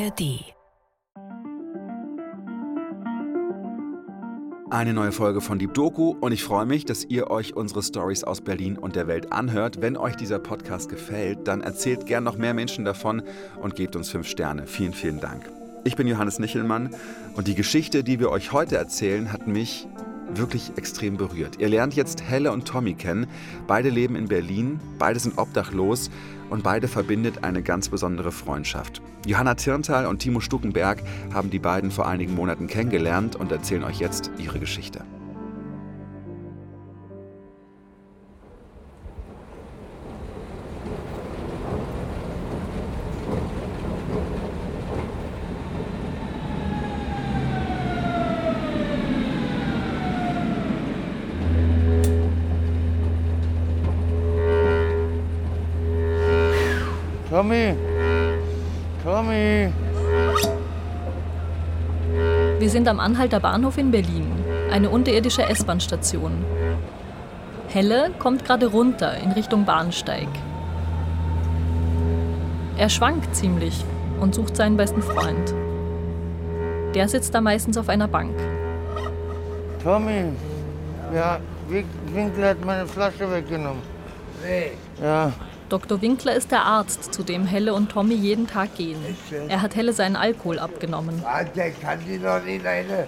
ARD. Eine neue Folge von Deep Doku und ich freue mich, dass ihr euch unsere Stories aus Berlin und der Welt anhört. Wenn euch dieser Podcast gefällt, dann erzählt gern noch mehr Menschen davon und gebt uns fünf Sterne. Vielen, vielen Dank. Ich bin Johannes Nichelmann und die Geschichte, die wir euch heute erzählen, hat mich wirklich extrem berührt. Ihr lernt jetzt Helle und Tommy kennen. Beide leben in Berlin, beide sind obdachlos und beide verbindet eine ganz besondere Freundschaft. Johanna Tirntal und Timo Stuckenberg haben die beiden vor einigen Monaten kennengelernt und erzählen euch jetzt ihre Geschichte. Wir sind am Anhalter Bahnhof in Berlin, eine unterirdische S-Bahn-Station. Helle kommt gerade runter in Richtung Bahnsteig. Er schwankt ziemlich und sucht seinen besten Freund. Der sitzt da meistens auf einer Bank. Tommy! Ja, Winkel hat meine Flasche weggenommen. Nee. Ja. Dr. Winkler ist der Arzt, zu dem Helle und Tommy jeden Tag gehen. Er hat Helle seinen Alkohol abgenommen. Der kann dir doch nicht eine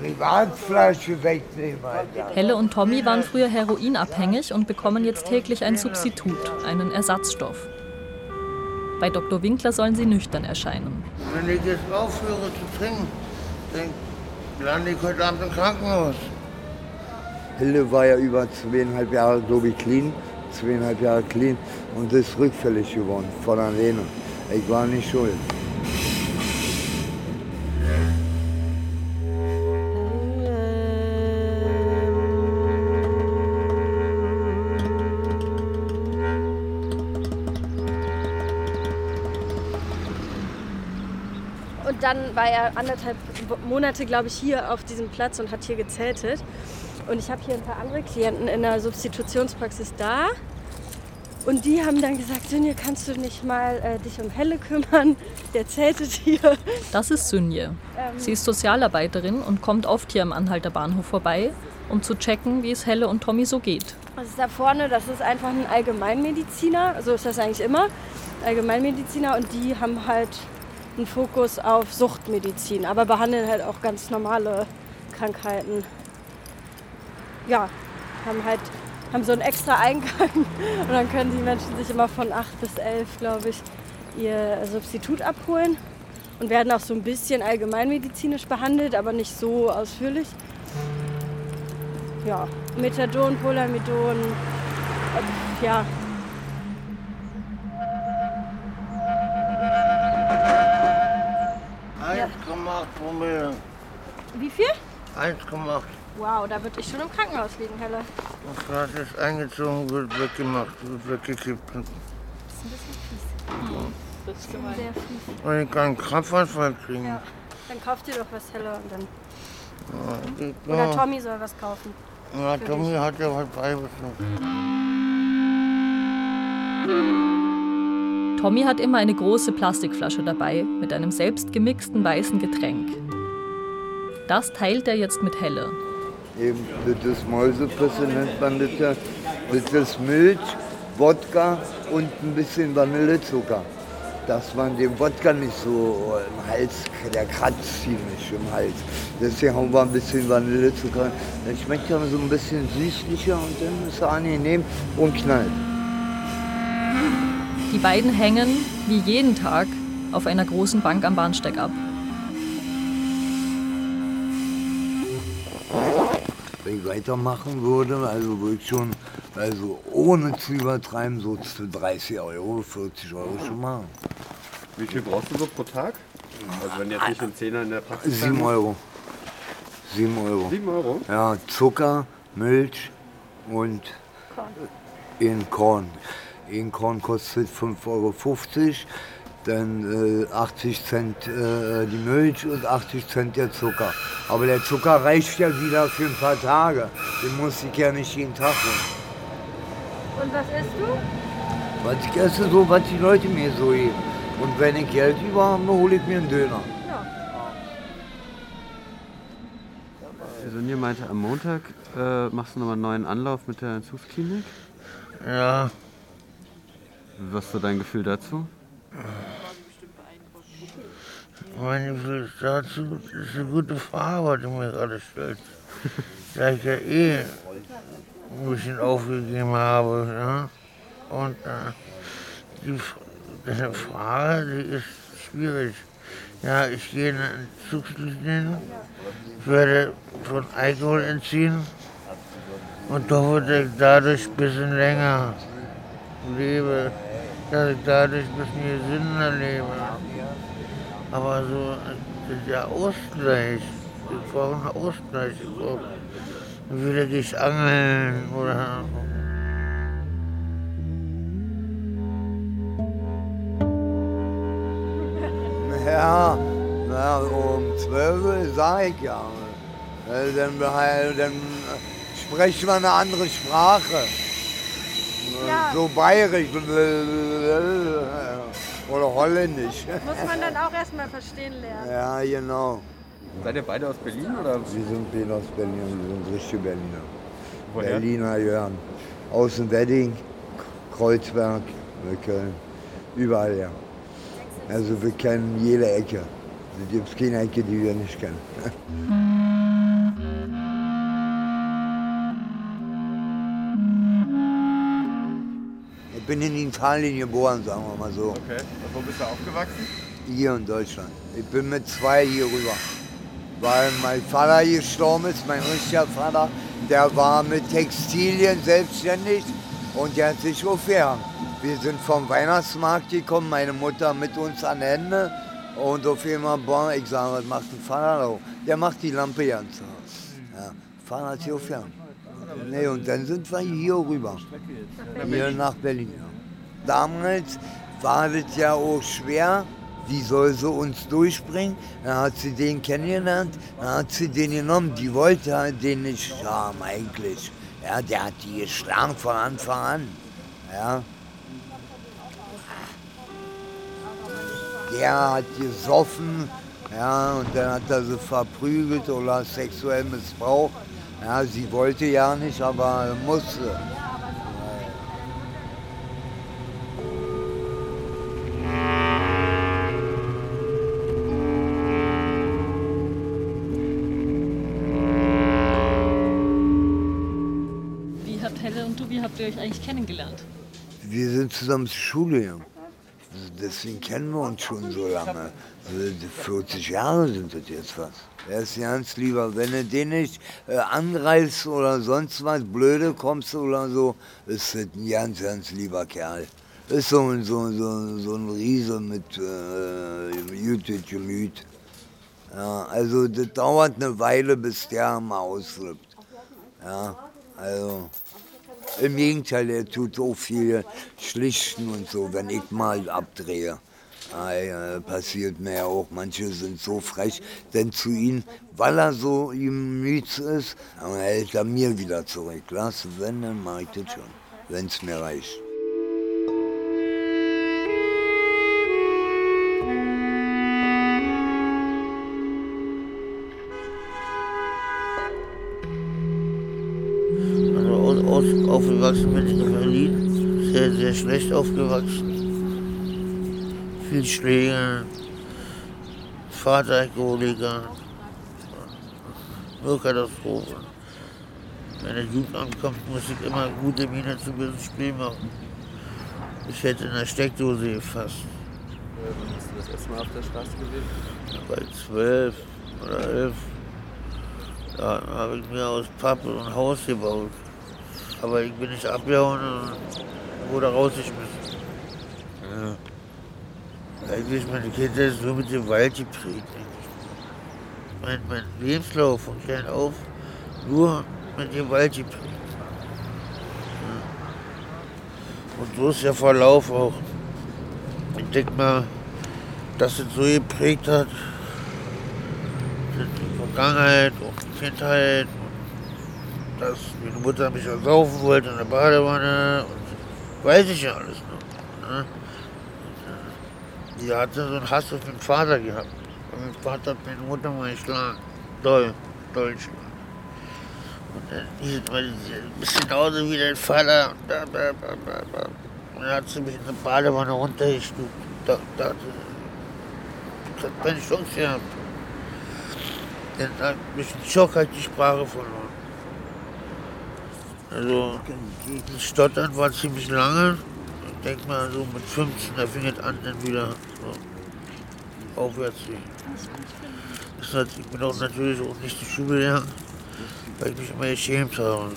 Privatflasche wegnehmen, Alter. Helle und Tommy waren früher heroinabhängig und bekommen jetzt täglich ein Substitut, einen Ersatzstoff. Bei Dr. Winkler sollen sie nüchtern erscheinen. Wenn ich jetzt aufhöre zu trinken, dann lande ich heute Abend im Krankenhaus. Hille war ja über zweieinhalb Jahre, glaube ich, clean zweieinhalb Jahre clean und ist rückfällig geworden von alleine. Ich war nicht schuld. Und dann war er anderthalb Monate, glaube ich, hier auf diesem Platz und hat hier gezeltet. Und ich habe hier ein paar andere Klienten in der Substitutionspraxis da. Und die haben dann gesagt, Sünje, kannst du nicht mal äh, dich um Helle kümmern? Der zeltet hier. Das ist Sünje. Ähm, Sie ist Sozialarbeiterin und kommt oft hier am Anhalter Bahnhof vorbei, um zu checken, wie es Helle und Tommy so geht. Das ist da vorne, das ist einfach ein Allgemeinmediziner. So ist das eigentlich immer. Allgemeinmediziner und die haben halt einen Fokus auf Suchtmedizin, aber behandeln halt auch ganz normale Krankheiten ja, haben halt haben so einen extra Eingang und dann können die Menschen sich immer von 8 bis 11, glaube ich, ihr Substitut abholen und werden auch so ein bisschen allgemeinmedizinisch behandelt, aber nicht so ausführlich. Ja, Methadon, Polamidon, ja. Ja. 1,8 Promille. Wie viel? 1,8. Wow, da würde ich schon im Krankenhaus liegen, Helle. Das Glas ist eingezogen, wird weggemacht, wird weggekippt. Das ist ein bisschen fies. Mhm. Das ist gemein. Sehr fies. Und ich kann einen Krampfanfall kriegen. Ja. Dann kauft ihr doch was, Helle, und dann... Ja, Oder Tommy soll was kaufen. Ja, Tommy hat ja was beigebracht. Tommy hat immer eine große Plastikflasche dabei mit einem selbst gemixten weißen Getränk. Das teilt er jetzt mit Helle. Eben, das Mäusepisse nennt man das ja. Das ist Milch, Wodka und ein bisschen Vanillezucker. Dass man den Wodka nicht so im Hals, der kratzt ziemlich im Hals. Deswegen haben wir ein bisschen Vanillezucker. Dann schmeckt ja so ein bisschen süßlicher und dann ist es angenehm und knallt. Die beiden hängen, wie jeden Tag, auf einer großen Bank am Bahnsteig ab. Wenn ich weitermachen würde, also würde ich schon, also ohne zu übertreiben, so zu 30 Euro, 40 Euro schon machen. Wie viel brauchst du so pro Tag? Also wenn jetzt nicht ein Zehner in der Praxis 7 Euro. 7 Euro. 7 Euro? Ja, Zucker, Milch und in Korn. Ein Korn kostet 5,50 Euro, dann äh, 80 Cent äh, die Milch und 80 Cent der Zucker. Aber der Zucker reicht ja wieder für ein paar Tage. Den muss ich ja nicht jeden Tag holen. Und was isst du? Was ich esse, so was die Leute mir so geben. Und wenn ich Geld über habe, hole ich mir einen Döner. Der Sonja meinte, am Montag äh, machst du nochmal einen neuen Anlauf mit der Entzugsklinik. Ja, Was ist so dein Gefühl dazu? Mein Gefühl dazu ist eine gute Frage, was du mir gerade stellst. Da ich ja eh ein bisschen aufgegeben habe. Ja? Und äh, die, eine Frage, die ist schwierig. Ja, ich gehe in eine Entzugsklinik, werde von Alkohol entziehen und hoffe, dass ich dadurch ein bisschen länger lebe, dass ich dadurch ein bisschen gesünder lebe. Aber so der Ausgleich, ich brauche einen Ausgleich. Ich brauche, entweder gehe ich angeln oder Ja, na, um 12 sage ich ja. Dann, dann sprechen wir eine andere Sprache. Ja. So bayerisch oder holländisch. Muss man dann auch erstmal verstehen lernen. Ja, genau. Seid ihr beide aus Berlin oder? Wir sind beide aus Berlin, wir sind richtige Berliner. Woher? Berliner Jörn. Aus dem Wedding, Kreuzberg, Köln, überall her. Also wir kennen jede Ecke. Es gibt keine Ecke, die wir nicht kennen. bin in Italien geboren, sagen wir mal so. Okay. Und wo bist du aufgewachsen? Hier in Deutschland. Ich bin mit zwei hier rüber. Weil mein Vater gestorben ist, mein richtiger Vater, der war mit Textilien selbstständig und der hat sich aufgehangen. Wir sind vom Weihnachtsmarkt gekommen, meine Mutter mit uns an Hände und auf einmal, boah, ich sage, was macht ein Vater da? Der macht die Lampe ganz aus. Ja, Vater hat sich aufgehangen. Nee, und dann sind wir hier rüber. Hier nach Berlin. Damals war das ja auch schwer. Wie soll sie uns durchbringen? Dann hat sie den kennengelernt, dann hat sie den genommen. Die wollte halt den nicht haben eigentlich. Ja, der hat die geschlagen von Anfang an. Ja. Der hat gesoffen, ja, und dann hat er sie verprügelt oder sexuell missbraucht. Ja, sie wollte ja nicht, aber musste. Wie habt Helle und du, wie habt ihr euch eigentlich kennengelernt? Wir sind zusammen zur Schule gegangen. Deswegen kennen wir uns schon so lange. Also die 40 Jahre sind das jetzt fast. Er ist ganz lieber. Wenn du den nicht äh, anreißt oder sonst was, blöde kommst oder so, ist das ein ganz, ganz lieber Kerl. Ist so, ein- so, so, so ein Riese mit äh, Gemüt. Ja, also das dauert eine Weile, bis der mal ausflippt. Ja, also im Gegenteil, er tut so viel schlichten und so, wenn ich mal abdrehe. Ja, passiert mir ja auch. Manche sind so frech, denn zu ihm, weil er so müde ist, hält er mir wieder zurück. Lass, wenn, dann mach ich das schon, wenn es mir reicht. Schlecht aufgewachsen. Viel Schläge. Vater Alkoholiker. Nur Katastrophe. Wenn der Jugendamt kommt, muss ich immer gute Miene zu bösen Spiel machen. Ich hätte in der Steckdose gefasst. Wann hast du das erste Mal auf der Straße gesehen? Bei zwölf oder elf. Da habe ich mir aus Pappe ein Haus gebaut. Aber ich bin nicht abgehauen und wurde rausgeschmissen. Ja. Eigentlich meine Kindheit ist nur mit dem Wald geprägt. Mein, mein Lebenslauf von klein auf nur mit dem Wald geprägt. Ja. Und so ist der Verlauf auch. Ich denke mal, dass es so geprägt hat, die Vergangenheit und die Kindheit und dass meine Mutter mich ersaufen wollte in der Badewanne weiß ich ja alles noch. Ne? Die hatte so einen Hass auf den Vater gehabt. Und mein Vater hat meine Mutter mal geschlagen. Doll, doll geschlagen. Und dann hieß es mal, du bist genauso wie dein Vater. Und da, da, da, da, da. Und dann hat sie mich in eine Badewanne runtergestuft. Da, da, ich hab keine Chance gehabt. Dann hat mich ein Schock halt die Sprache verloren. Also, das Stottern war ziemlich lange. Ich denke mal, so mit 15, da fing es an, dann wieder so aufwärts zu gehen. Ich bin auch natürlich auch nicht zur Schule gegangen, weil ich mich immer geschämt habe.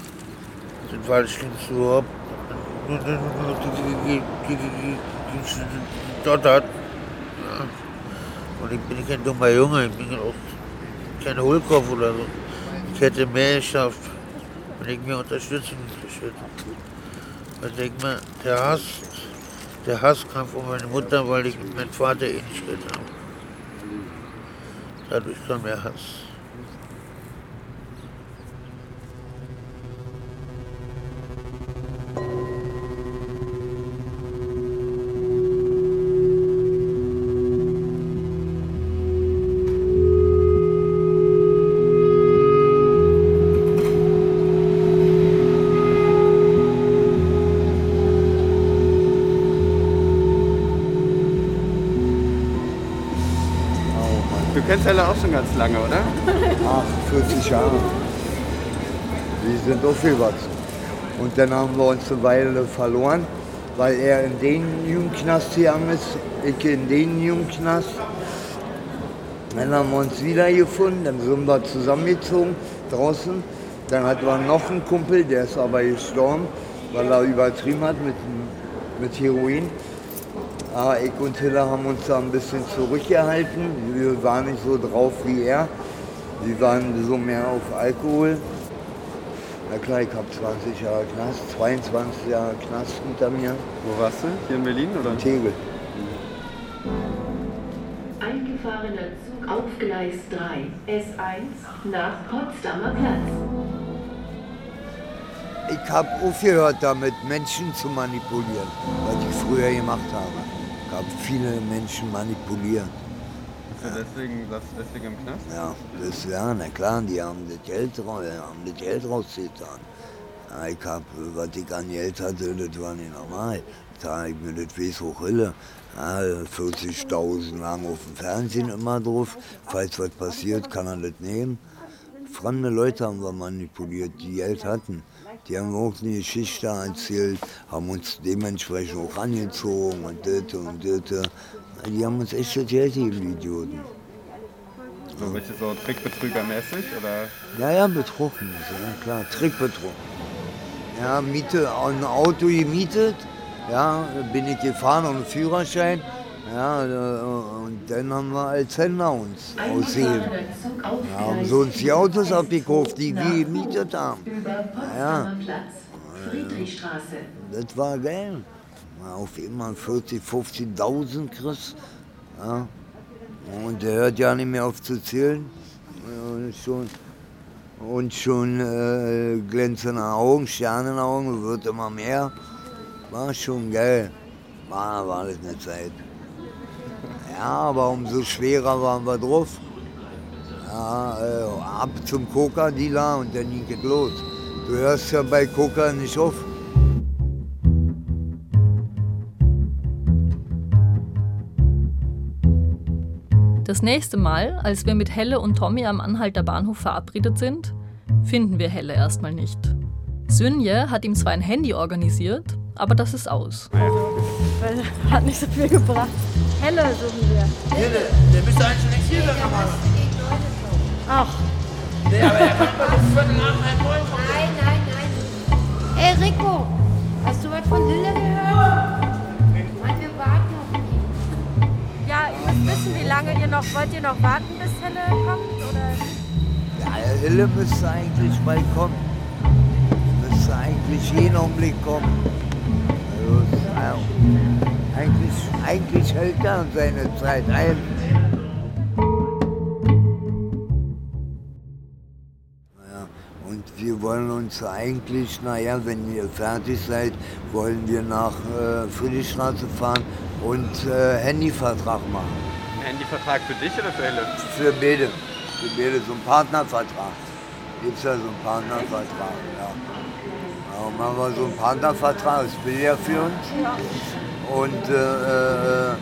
Das war das Schlimmste überhaupt. Nur noch gestottert. Ja. Und ich bin kein dummer Junge, ich bin auch kein Hohlkopf oder so. Ich hätte mehr geschafft, ich mir Unterstützung geschüttet Ich denke mal, der Hass, der Hass kam von meiner Mutter, weil ich mit meinem Vater eh nicht geredet habe. Dadurch kam der Hass. Lange, oder? Ach, 40 Jahre. Wir sind aufgewachsen. Und dann haben wir uns eine Weile verloren, weil er in den Jugendknast gegangen ist, ich in den Jugendknast. Dann haben wir uns wiedergefunden, dann sind wir zusammengezogen draußen. Dann hatten wir noch einen Kumpel, der ist aber gestorben, weil er übertrieben hat mit, mit Heroin. Aber ich und Hiller haben uns da ein bisschen zurückgehalten. Wir waren nicht so drauf wie er. Wir waren so mehr auf Alkohol. Na klar, ich habe 20 Jahre Knast, 22 Jahre Knast hinter mir. Wo warst du? Hier in Berlin oder? Tegel. Eingefahrener Zug auf Gleis 3, S1 nach Potsdamer Platz. Ich habe aufgehört damit, Menschen zu manipulieren, was ich früher gemacht habe. Ich habe viele Menschen manipuliert. Du deswegen, du deswegen im Knast? Ja, das ja, na klar, die haben das Geld, raus- haben das Geld rausgetan. Ja, ich hab, was ich an Geld hatte, das war nicht normal. Da ich mir das weiß hoch Hille. Ja, 40.000 lang auf dem Fernsehen immer drauf. Falls was passiert, kann er das nehmen. Fremde Leute haben wir manipuliert, die Geld hatten. Die haben auch eine Geschichte erzählt, haben uns dementsprechend auch angezogen und das und das. Die haben uns echt das Geld gegeben, die Idioten. So welche so Trickbetrügermäßig oder? Ja, ja, betrogen, ja klar, Trickbetrug. Ja, Miete, ein Auto gemietet, ja, bin ich gefahren ohne Führerschein. Ja, äh, und dann haben wir als Händler uns auf Ja, haben so uns die Autos 4, abgekauft, die wir gemietet haben. Ja. Das war geil. Auf immer 40, 50.000 kriegst. Ja. Und der hört ja nicht mehr auf zu zählen. Und schon, und schon äh, glänzende Augen, Sterne in den Augen, wird immer mehr. War schon geil. War, war das eine Zeit. Ja, aber umso schwerer waren wir drauf. Ja, äh, ab zum Coca-Dealer und dann ging es los. Du hörst ja bei Coca nicht auf. Das nächste Mal, als wir mit Helle und Tommy am Anhalter Bahnhof verabredet sind, finden wir Helle erstmal nicht. Sünje hat ihm zwar ein Handy organisiert, aber das ist aus. Weil hat nicht so viel gebracht. Helle suchen wir. Hille, der müsste eigentlich längst hier sein. Ach, Nee, aber er kommt mal um Viertel nach halb neun. Nein, nein, nein. Ey, Rico, hast du was von Hille gehört? Mann, wir warten auf ihn. ja, ihr müsst wissen, wie lange ihr noch, wollt ihr noch warten, bis Helle kommt? Oder? Ja, Hille müsste eigentlich bald kommen. Müsste eigentlich jeden Augenblick kommen. Also, ja, eigentlich, eigentlich hält er seine Zeit ein. Und wir wollen uns eigentlich, naja, wenn ihr fertig seid, wollen wir nach äh, Friedrichstraße fahren, und äh, Handyvertrag machen. Ein Handyvertrag für dich oder für Helle? Für beide. Für beide so ein Partnervertrag. Gibt es ja so einen Partnervertrag, ja. Ja machen wir so einen Partnervertrag, das will er für uns. Und äh, äh,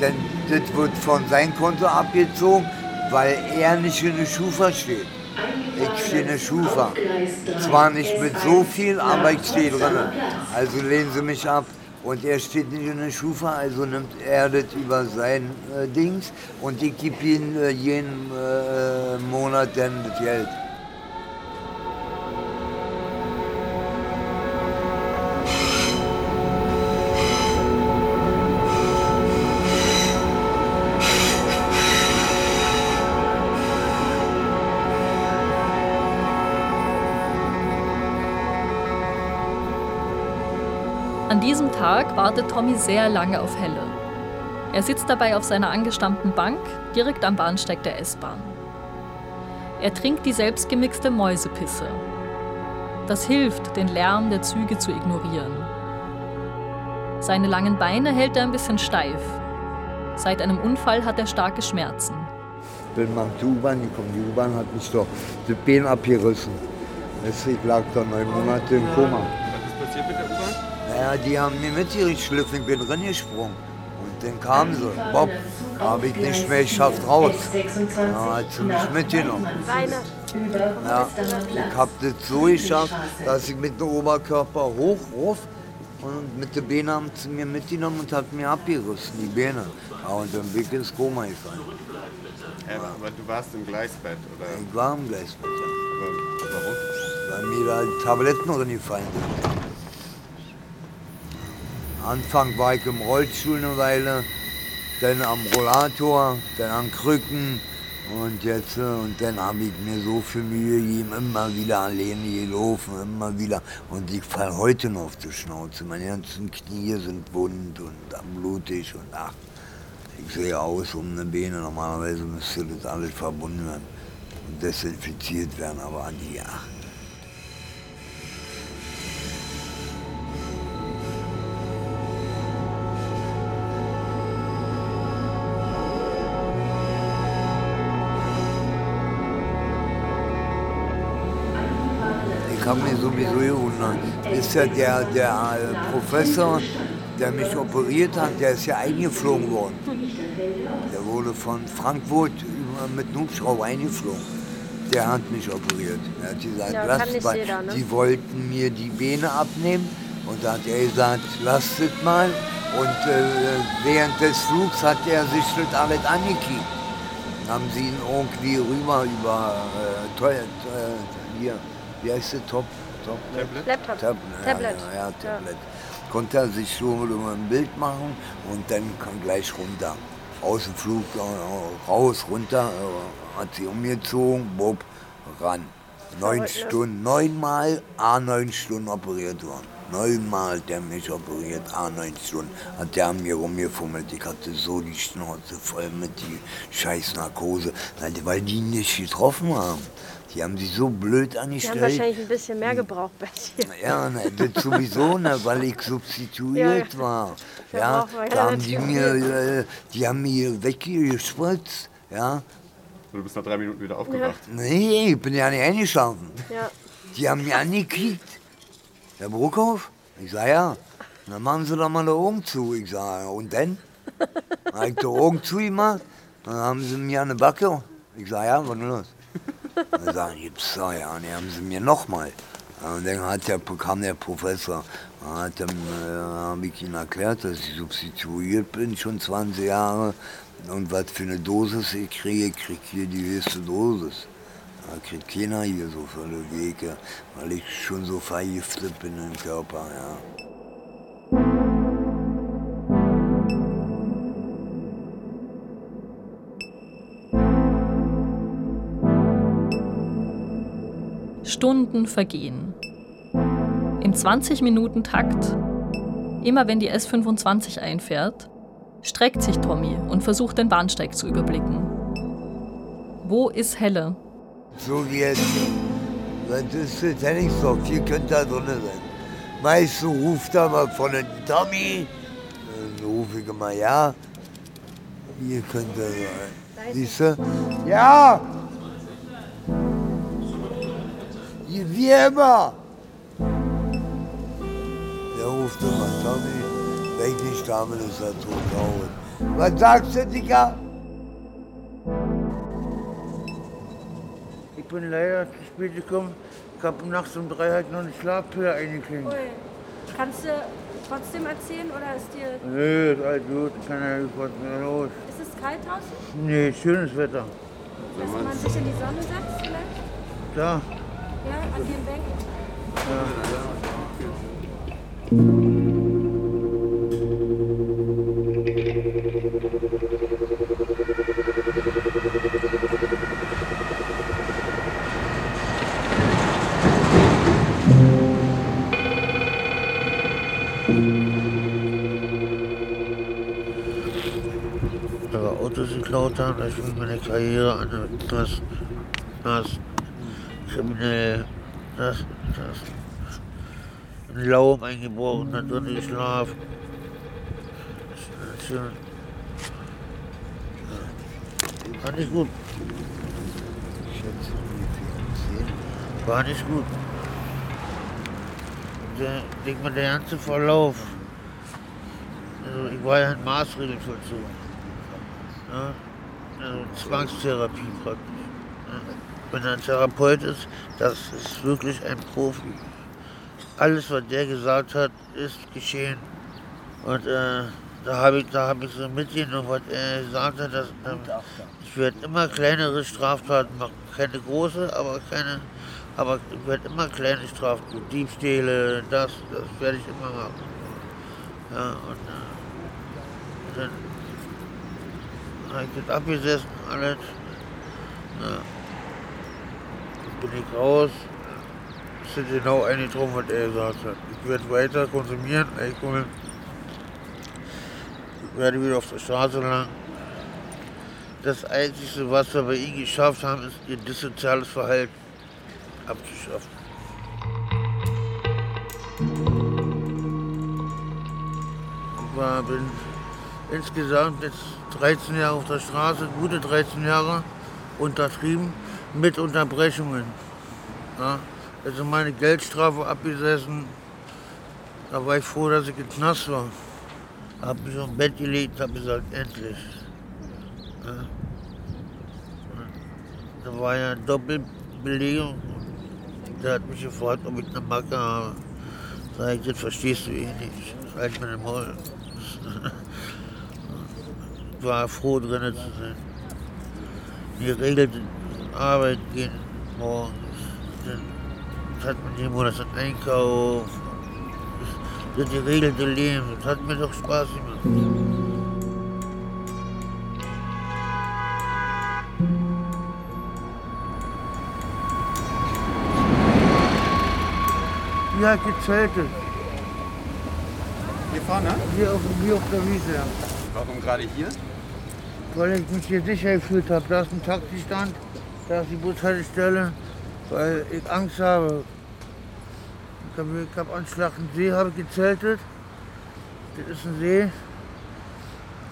denn das wird von seinem Konto abgezogen, weil er nicht in der Schufa steht. Ich stehe in der Schufa. Zwar nicht mit so viel, aber ich stehe drin. Also lehnen sie mich ab. Und er steht nicht in der Schufa, also nimmt er das über sein äh, Dings und ich gebe ihm äh, jeden äh, Monat dann das Geld. An diesem Tag wartet Tommy sehr lange auf Helle. Er sitzt dabei auf seiner angestammten Bank direkt am Bahnsteig der S-Bahn. Er trinkt die selbstgemixte Mäusepisse. Das hilft, den Lärm der Züge zu ignorieren. Seine langen Beine hält er ein bisschen steif. Seit einem Unfall hat er starke Schmerzen. Bin mal zur U-Bahn gekommen. Die U-Bahn hat mich doch das Bein abgerissen. Deswegen lag da neun Monate im Koma. Was ist passiert mit der U-Bahn? Naja, die haben mir mitgeschliffen, ich bin reingesprungen. Und dann kamen sie. Bob, habe ich nicht mehr geschafft raus. Ja, hat sie mich mitgenommen. Ja, ich habe das so geschafft, dass ich mit dem Oberkörper hoch, rauf und mit den Beinen haben sie mir mitgenommen und hat mir abgerissen, die Beine. Ja, und dann bin ich ins Koma gefallen. Ja, aber du warst im Gleisbett, oder? Ich war im Gleisbett, ja. Warum? weil mir da Tabletten reingefallen sind. Anfang war ich im Rollstuhl eine Weile, dann am Rollator, dann an Krücken und jetzt äh, und dann habe ich mir so viel Mühe gegeben, immer wieder alleine gelaufen, immer wieder und ich falle heute noch auf die Schnauze. Meine ganzen Knie sind wund und am blutig und ach, ich sehe aus um eine Beine. Normalerweise müsste das alles verbunden werden und desinfiziert werden, aber die ach, gewundert. Ist ja der, der äh, Professor, der mich operiert hat, der ist ja eingeflogen worden. Der wurde von Frankfurt mit einem Hubschrauber eingeflogen. Der hat mich operiert. Er hat gesagt, Ja, lasst mal. jeder, ne? Die wollten mir die Beine abnehmen und da hat er gesagt, lasst es mal. Und äh, während des Flugs hat er sich das alles angekickt. Dann haben sie ihn irgendwie rüber über äh, teuer, äh, hier, wie heißt der Top? Top Laptop. Tab ja, Tablet. Ja, ja, Tablet. Konnte er sich so über ein Bild machen und dann kam gleich runter. Aus dem Flug, äh, raus, runter, äh, hat sie umgezogen, bob, ran. Neun ne? Stunden, neunmal, a neun Stunden operiert worden. Neunmal hat der mich operiert, a neun Stunden. Hat der an mir rumgefummelt. Ich hatte so die Schnauze voll mit die scheiß Narkose, weil die- nicht getroffen haben. Die haben sich so blöd Die haben angestellt. wahrscheinlich ein bisschen mehr gebraucht bei dir. Ja, ne, das sowieso, ne, weil ich substituiert Ja, war. Ja, Ja, da haben die mir, äh, die haben mir weggespritzt. Ja, Du bist nach drei Minuten wieder aufgewacht. nee, ich bin ja nicht eingeschlafen. Ja. Die haben mir angekickt. Herr Bruckhoff? Ich sag ja. Dann machen Sie doch mal die Augen zu. Ich sag, ja, und dann? Dann hab ich die Augen zugemacht. Dann haben sie mir eine Backe. Ich sag, ja, was ist los? Dann sagen die, gibt's doch ja. Und dann haben sie mir nochmal. Und dann hat der, kam der Professor. Hat dann, äh, habe ich ihm erklärt, dass ich substituiert bin, schon 20 Jahre. Und was für eine Dosis ich kriege, ich kriege hier die höchste Dosis. Da kriegt keiner hier so viele Wege, weil ich schon so vergiftet bin im Körper, ja. Stunden vergehen. Im 20-Minuten-Takt, immer wenn die S25 einfährt, streckt sich Tommy und versucht den Bahnsteig zu überblicken. Wo ist Helle? So wie jetzt. Das ist das Henningsdorf, hier könnte er drin sein. Meist so ruft er mal von den Tommy. Dann rufe ich mal, ja, hier könnte er sein. Siehst du? Ja! Wie immer! Der ruft immer, Tommy, wenn ich nicht bin, ist er tot traurig. Was sagst du, Dicker? Ich bin leider zu spät gekommen. Ich habe nachts um drei halt noch eine Schlafpille eingeklinkt. Ui. Kannst du trotzdem erzählen oder ist dir. Nö, ist alles gut. Ich kann ja nicht was mehr los. Ist es kalt draußen? Nee, schönes Wetter. Dass man sich in die Sonne setzt vielleicht? Ja, an den Bänken? Autos geklaut haben, da fing meine Karriere an. Das, das, kriminell, das, das. Ein Laum eingebrochen, da drin geschlafen. War nicht gut. Schätze ungefähr 10. War nicht gut. Der, denk mal, der ganze Verlauf. Also ich war ja in Maßregelvollzug. Ja? Also Zwangstherapie praktisch. Wenn er ein Therapeut ist, das ist wirklich ein Profi. Alles, was der gesagt hat, ist geschehen. Und äh, da habe ich, da hab ich so mitgenommen, was er gesagt hat. Dass, äh, ich werde immer kleinere Straftaten machen. Keine große, aber keine. Aber ich werde immer kleine Straftaten. Diebstähle, das, das werde ich immer machen. Ja, und äh, dann habe ich das abgesessen, alles. Ja. Bin ich raus. Es sind genau eingetroffen, was er gesagt hat. Ich werde weiter konsumieren, Alkohol. Ich werde wieder auf der Straße lang. Das Einzige, was wir bei ihm geschafft haben, ist ihr dissoziales Verhalten abzuschaffen. Ich war, bin insgesamt jetzt 13 Jahre auf der Straße, gute 13 Jahre untertrieben mit Unterbrechungen. Ja, also meine Geldstrafe abgesessen, da war ich froh, dass ich im Knast war. Hab mich auf Bett gelegt, hab gesagt, endlich. Ja. Da war ja eine Doppelbelegung. Der hat mich gefragt, ob ich eine Macke habe. Sag ich, das verstehst du eh nicht. Halt mir den Maul. Ich war froh, drinnen zu sein. Geregelte Arbeit gehen morgens. Dann hat man jeden Monat einen Einkauf. Das geregelte Leben, das hat mir doch Spaß gemacht. Hier hat gezeltet. Hier vorne? Hier auf, hier auf der Wiese. ja. Warum gerade hier? Weil ich mich hier sicher gefühlt habe. Da ist ein Taxistand, da ist die Bushaltestelle, weil ich Angst habe. Ich habe hab an Schlachtensee habe ich gezeltet. Das ist ein See,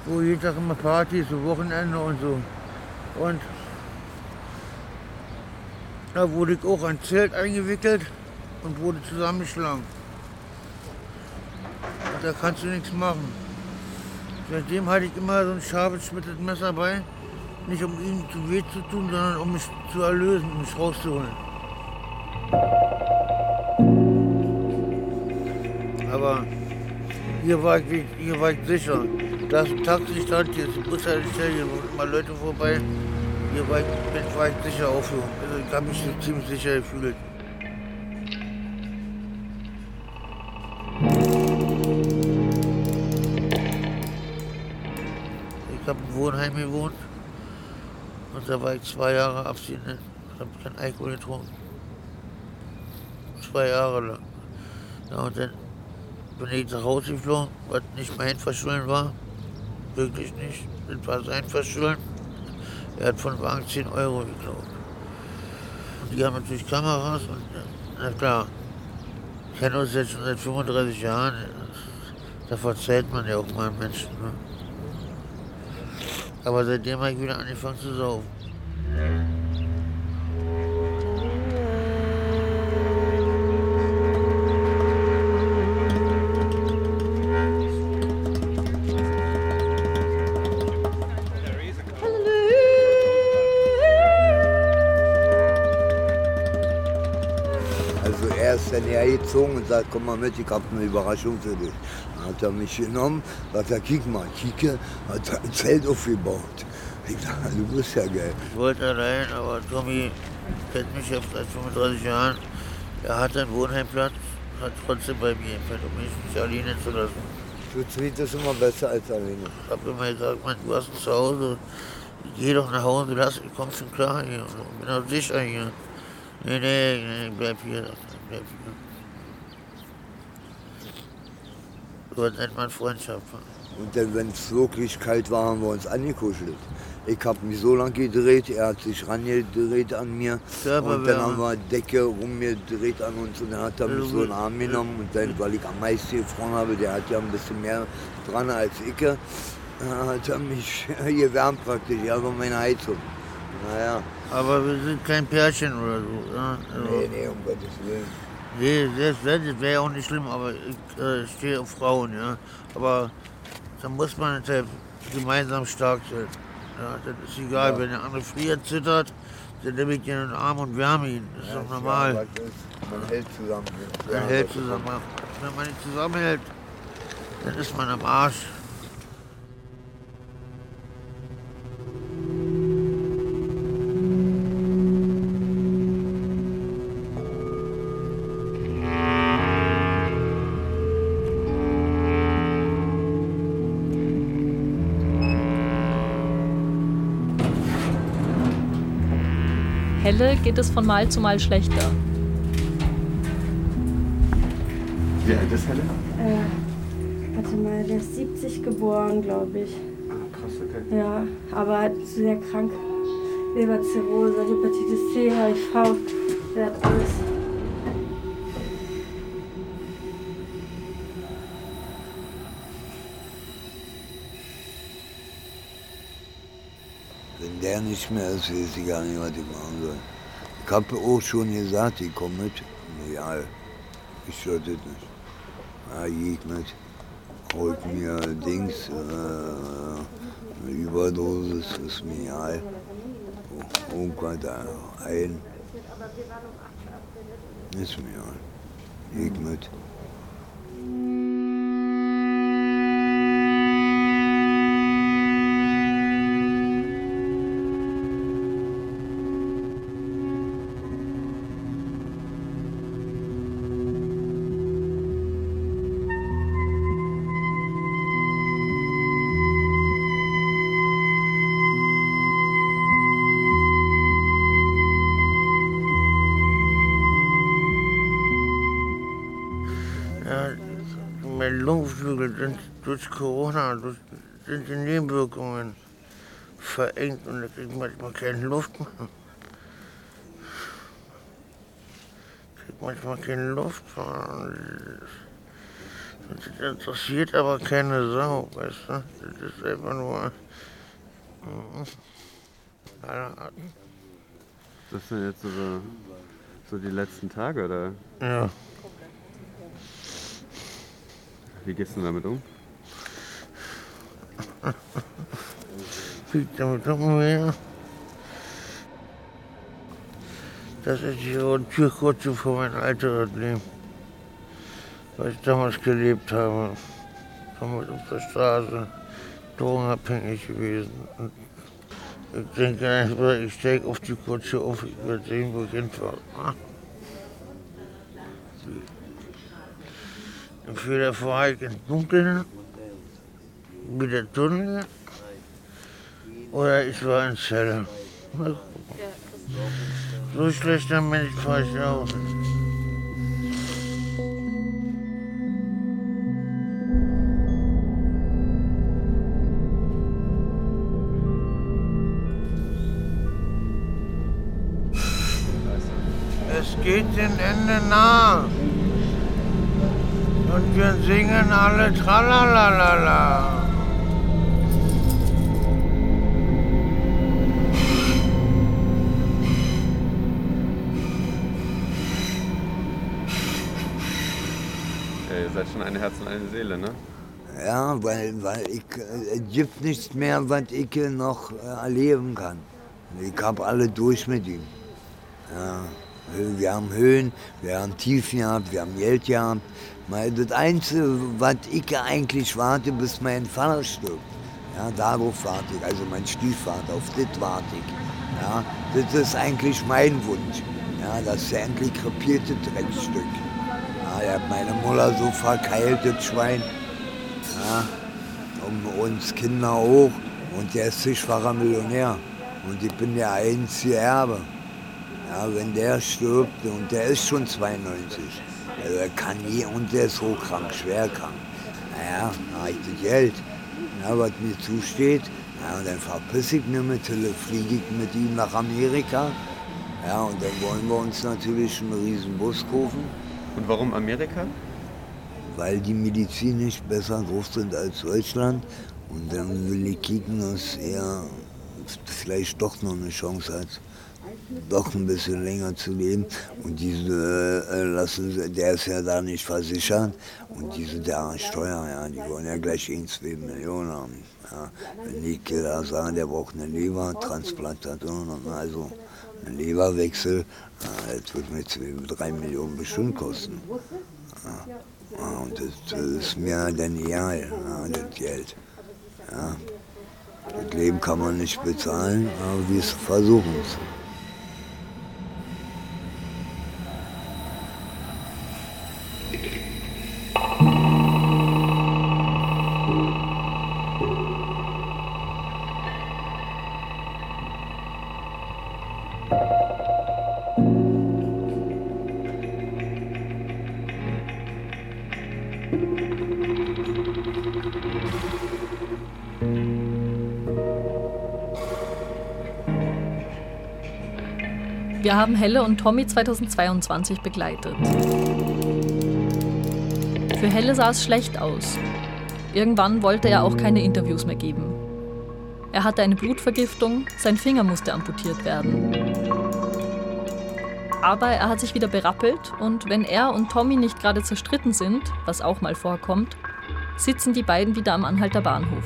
wo jeden Tag immer Party ist, so Wochenende und so. Und da wurde ich auch ein Zelt eingewickelt und wurde zusammengeschlagen. Da kannst du nichts machen. Seitdem hatte ich immer so ein scharfes, Messer bei. Nicht um ihm zu weh zu tun, sondern um mich zu erlösen, mich rauszuholen. Aber hier war ich, hier war ich sicher. Da ist ein Taxistand, hier ist ein Bushaltestelle, hier wohnen immer Leute vorbei. Hier war ich, war ich sicher aufgehoben. Also ich habe mich so ziemlich sicher gefühlt. Ich habe im Wohnheim gewohnt und da war ich zwei Jahre abstinent, habe keinen Alkohol getrunken. Zwei Jahre lang. Ja, und dann bin ich nach Hause geflogen, was nicht mein Verschulden war. Wirklich nicht. Das war sein Verschulden. Er hat von Wagen 10 Euro geklaut. Und die haben natürlich Kameras und na klar, ich kenne uns jetzt schon seit 35 Jahren. Da verzeiht man ja auch mal Menschen. Ne? Aber seitdem habe ich wieder angefangen zu saufen. Also er ist dann hergezogen und sagt, komm mal mit, ich habe eine Überraschung für dich. Hat er mich genommen, sagt er, kick mal, kicke, hat er ein Zelt aufgebaut. Ich dachte, du bist ja geil. Ich wollte allein, aber Tommy kennt mich jetzt seit 35 Jahren. Er hat einen Wohnheimplatz, hat trotzdem bei mir gepennt, um mich nicht alleine zu lassen. Zweit ist immer besser als alleine. Ich habe immer gesagt, Mann, du hast ein Zuhause, geh doch nach Hause, lass, ich komm schon klar hier, ich bin auch sicher hier. Nee, nee, nee, bleib hier, er, bleib hier. Was nennt man Freundschaft. Und dann, wenn es wirklich kalt war, haben wir uns angekuschelt. Ich habe mich so lange gedreht, er hat sich rangedreht an mir. Und dann haben wir Decke rumgedreht an uns und dann hat er mich so in den Arm genommen. Und dann, weil ich am meisten gefroren habe, der hat ja ein bisschen mehr dran als ich, äh, hat er mich gewärmt praktisch. Ja, war meine Heizung. Naja, Aber wir sind kein Pärchen oder so. Also, nee, nee, um Gottes Willen. Nee, das, das wäre auch nicht schlimm, aber ich äh, stehe auf Frauen, ja. Aber da muss man halt gemeinsam stark sein. Ja, das ist egal, wenn der andere friert, zittert, dann nehme ich ihn in den Arm und wärme ihn. Das ist doch normal. Ja, ist, man hält zusammen. Man Ja, hält zusammen. Wenn man nicht zusammenhält, dann ist man am Arsch. Helle geht es von Mal zu Mal schlechter. Wie alt ist Helle? Äh, warte mal, der ist 70 geboren, glaube ich. Ah, krass, okay. Ja, aber sehr krank. Leberzirrhose, Hepatitis C, HIV, der hat alles. Wenn der nicht mehr ist, weiß ich gar nicht, was ich machen soll. Ich habe auch schon gesagt, ich komme mit. Ja, ich soll das nicht. Ja, ich mit. Holt mir Dings, äh, eine Überdosis, ist mir egal. Irgendwas ein. Ist mir egal. Ich mit. Lungenflügel sind durch Corona, durch, sind die Nebenwirkungen verengt und da kriegt manchmal keine Luft mehr. Kriegt manchmal keine Luft mehr. Das interessiert aber keine Sau, weißt du? Das ist einfach nur. Mhm. Das sind jetzt so, so die letzten Tage, oder? Ja. Wie gehst du damit um? Das ist die Türkurze für mein alteres Leben. Was ich damals gelebt habe. Damals auf der Straße, drogenabhängig gewesen. Und ich denke ich steige auf die Kutsche auf, ich werde sehen, wo ich hinfahre. Ah. Entweder fahre ich im Dunkeln, wie der Tunnel, oder ich war in Zelle. So schlecht am Mensch fahre ich auch. Es geht dem Ende nah. Und wir singen alle Tralalala. Ja, ihr seid schon ein Herz und eine Seele, ne? Ja, weil, weil ich, äh, es gibt nichts mehr, was ich äh, noch äh, erleben kann. Ich habe alle durch mit ihm. Ja, wir haben Höhen, wir haben Tiefen gehabt, wir haben Geld gehabt. Das Einzige, was ich eigentlich warte, bis mein Vater stirbt. Ja, darauf warte ich, also mein Stiefvater, auf das warte ich. Ja, das ist eigentlich mein Wunsch. Ja, das endlich krepierte Dreckstück. Ja, er hat meine Mutter so verkeilt, das Schwein. Ja, um uns Kinder auch. Und der ist zigfacher Millionär. Und ich bin der einzige Erbe. Ja, wenn der stirbt, und der ist schon 92. Also er kann nie, und der ist hochkrank, schwer krank. Naja, da habe ich das Geld, ja, was mir zusteht. Ja, und dann verpiss ich mich mit, fliege ich mit ihm nach Amerika. Ja, und dann wollen wir uns natürlich einen riesen Bus kaufen. Und warum Amerika? weil die Medizin nicht besser drauf sind als Deutschland. Und dann will ich kicken, dass er vielleicht doch noch eine Chance hat, doch ein bisschen länger zu leben. Und diese äh, lassen der ist ja da nicht versichert. Und diese da Steuer, ja, die wollen ja gleich in 2 Millionen haben. Ja. Wenn die da sagen, der braucht eine Lebertransplantation, also einen Leberwechsel, das wird mir 2, 3 Millionen bestimmt kosten. Ja. Und das, ist mir dann egal, ja, das Geld. Ja. Das Leben kann man nicht bezahlen, aber wir versuchen es. Wir haben Helle und Tommy 2022 begleitet. Für Helle sah es schlecht aus. Irgendwann wollte er auch keine Interviews mehr geben. Er hatte eine Blutvergiftung, sein Finger musste amputiert werden. Aber er hat sich wieder berappelt und wenn er und Tommy nicht gerade zerstritten sind, was auch mal vorkommt, sitzen die beiden wieder am Anhalter Bahnhof.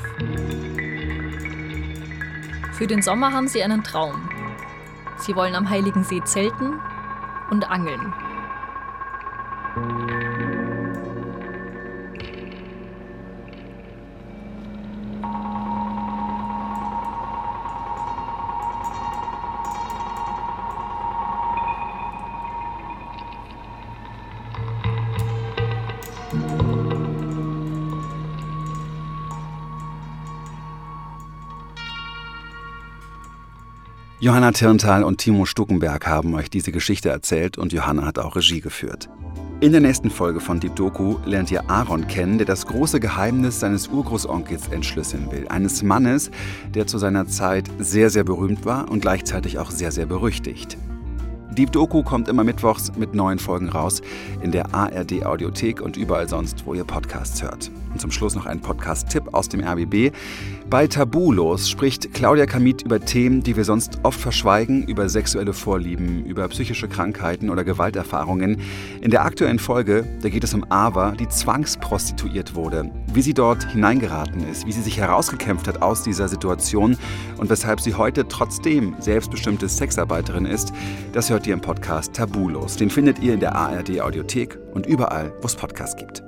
Für den Sommer haben sie einen Traum. Sie wollen am Heiligen See zelten und angeln. Johanna Tirntal und Timo Stuckenberg haben euch diese Geschichte erzählt und Johanna hat auch Regie geführt. In der nächsten Folge von Deep Doku lernt ihr Aaron kennen, der das große Geheimnis seines Urgroßonkels entschlüsseln will. Eines Mannes, der zu seiner Zeit sehr, sehr berühmt war und gleichzeitig auch sehr, sehr berüchtigt. Deep Doku kommt immer mittwochs mit neuen Folgen raus in der ARD Audiothek und überall sonst, wo ihr Podcasts hört. Und zum Schluss noch ein Podcast-Tipp aus dem RBB. Bei Tabulos spricht Claudia Kamit über Themen, die wir sonst oft verschweigen, über sexuelle Vorlieben, über psychische Krankheiten oder Gewalterfahrungen. In der aktuellen Folge, da geht es um Ava, die zwangsprostituiert wurde, wie sie dort hineingeraten ist, wie sie sich herausgekämpft hat aus dieser Situation und weshalb sie heute trotzdem selbstbestimmte Sexarbeiterin ist. Das hört ihr im Podcast Tabulos. Den findet ihr in der ARD Audiothek und überall, wo es Podcasts gibt.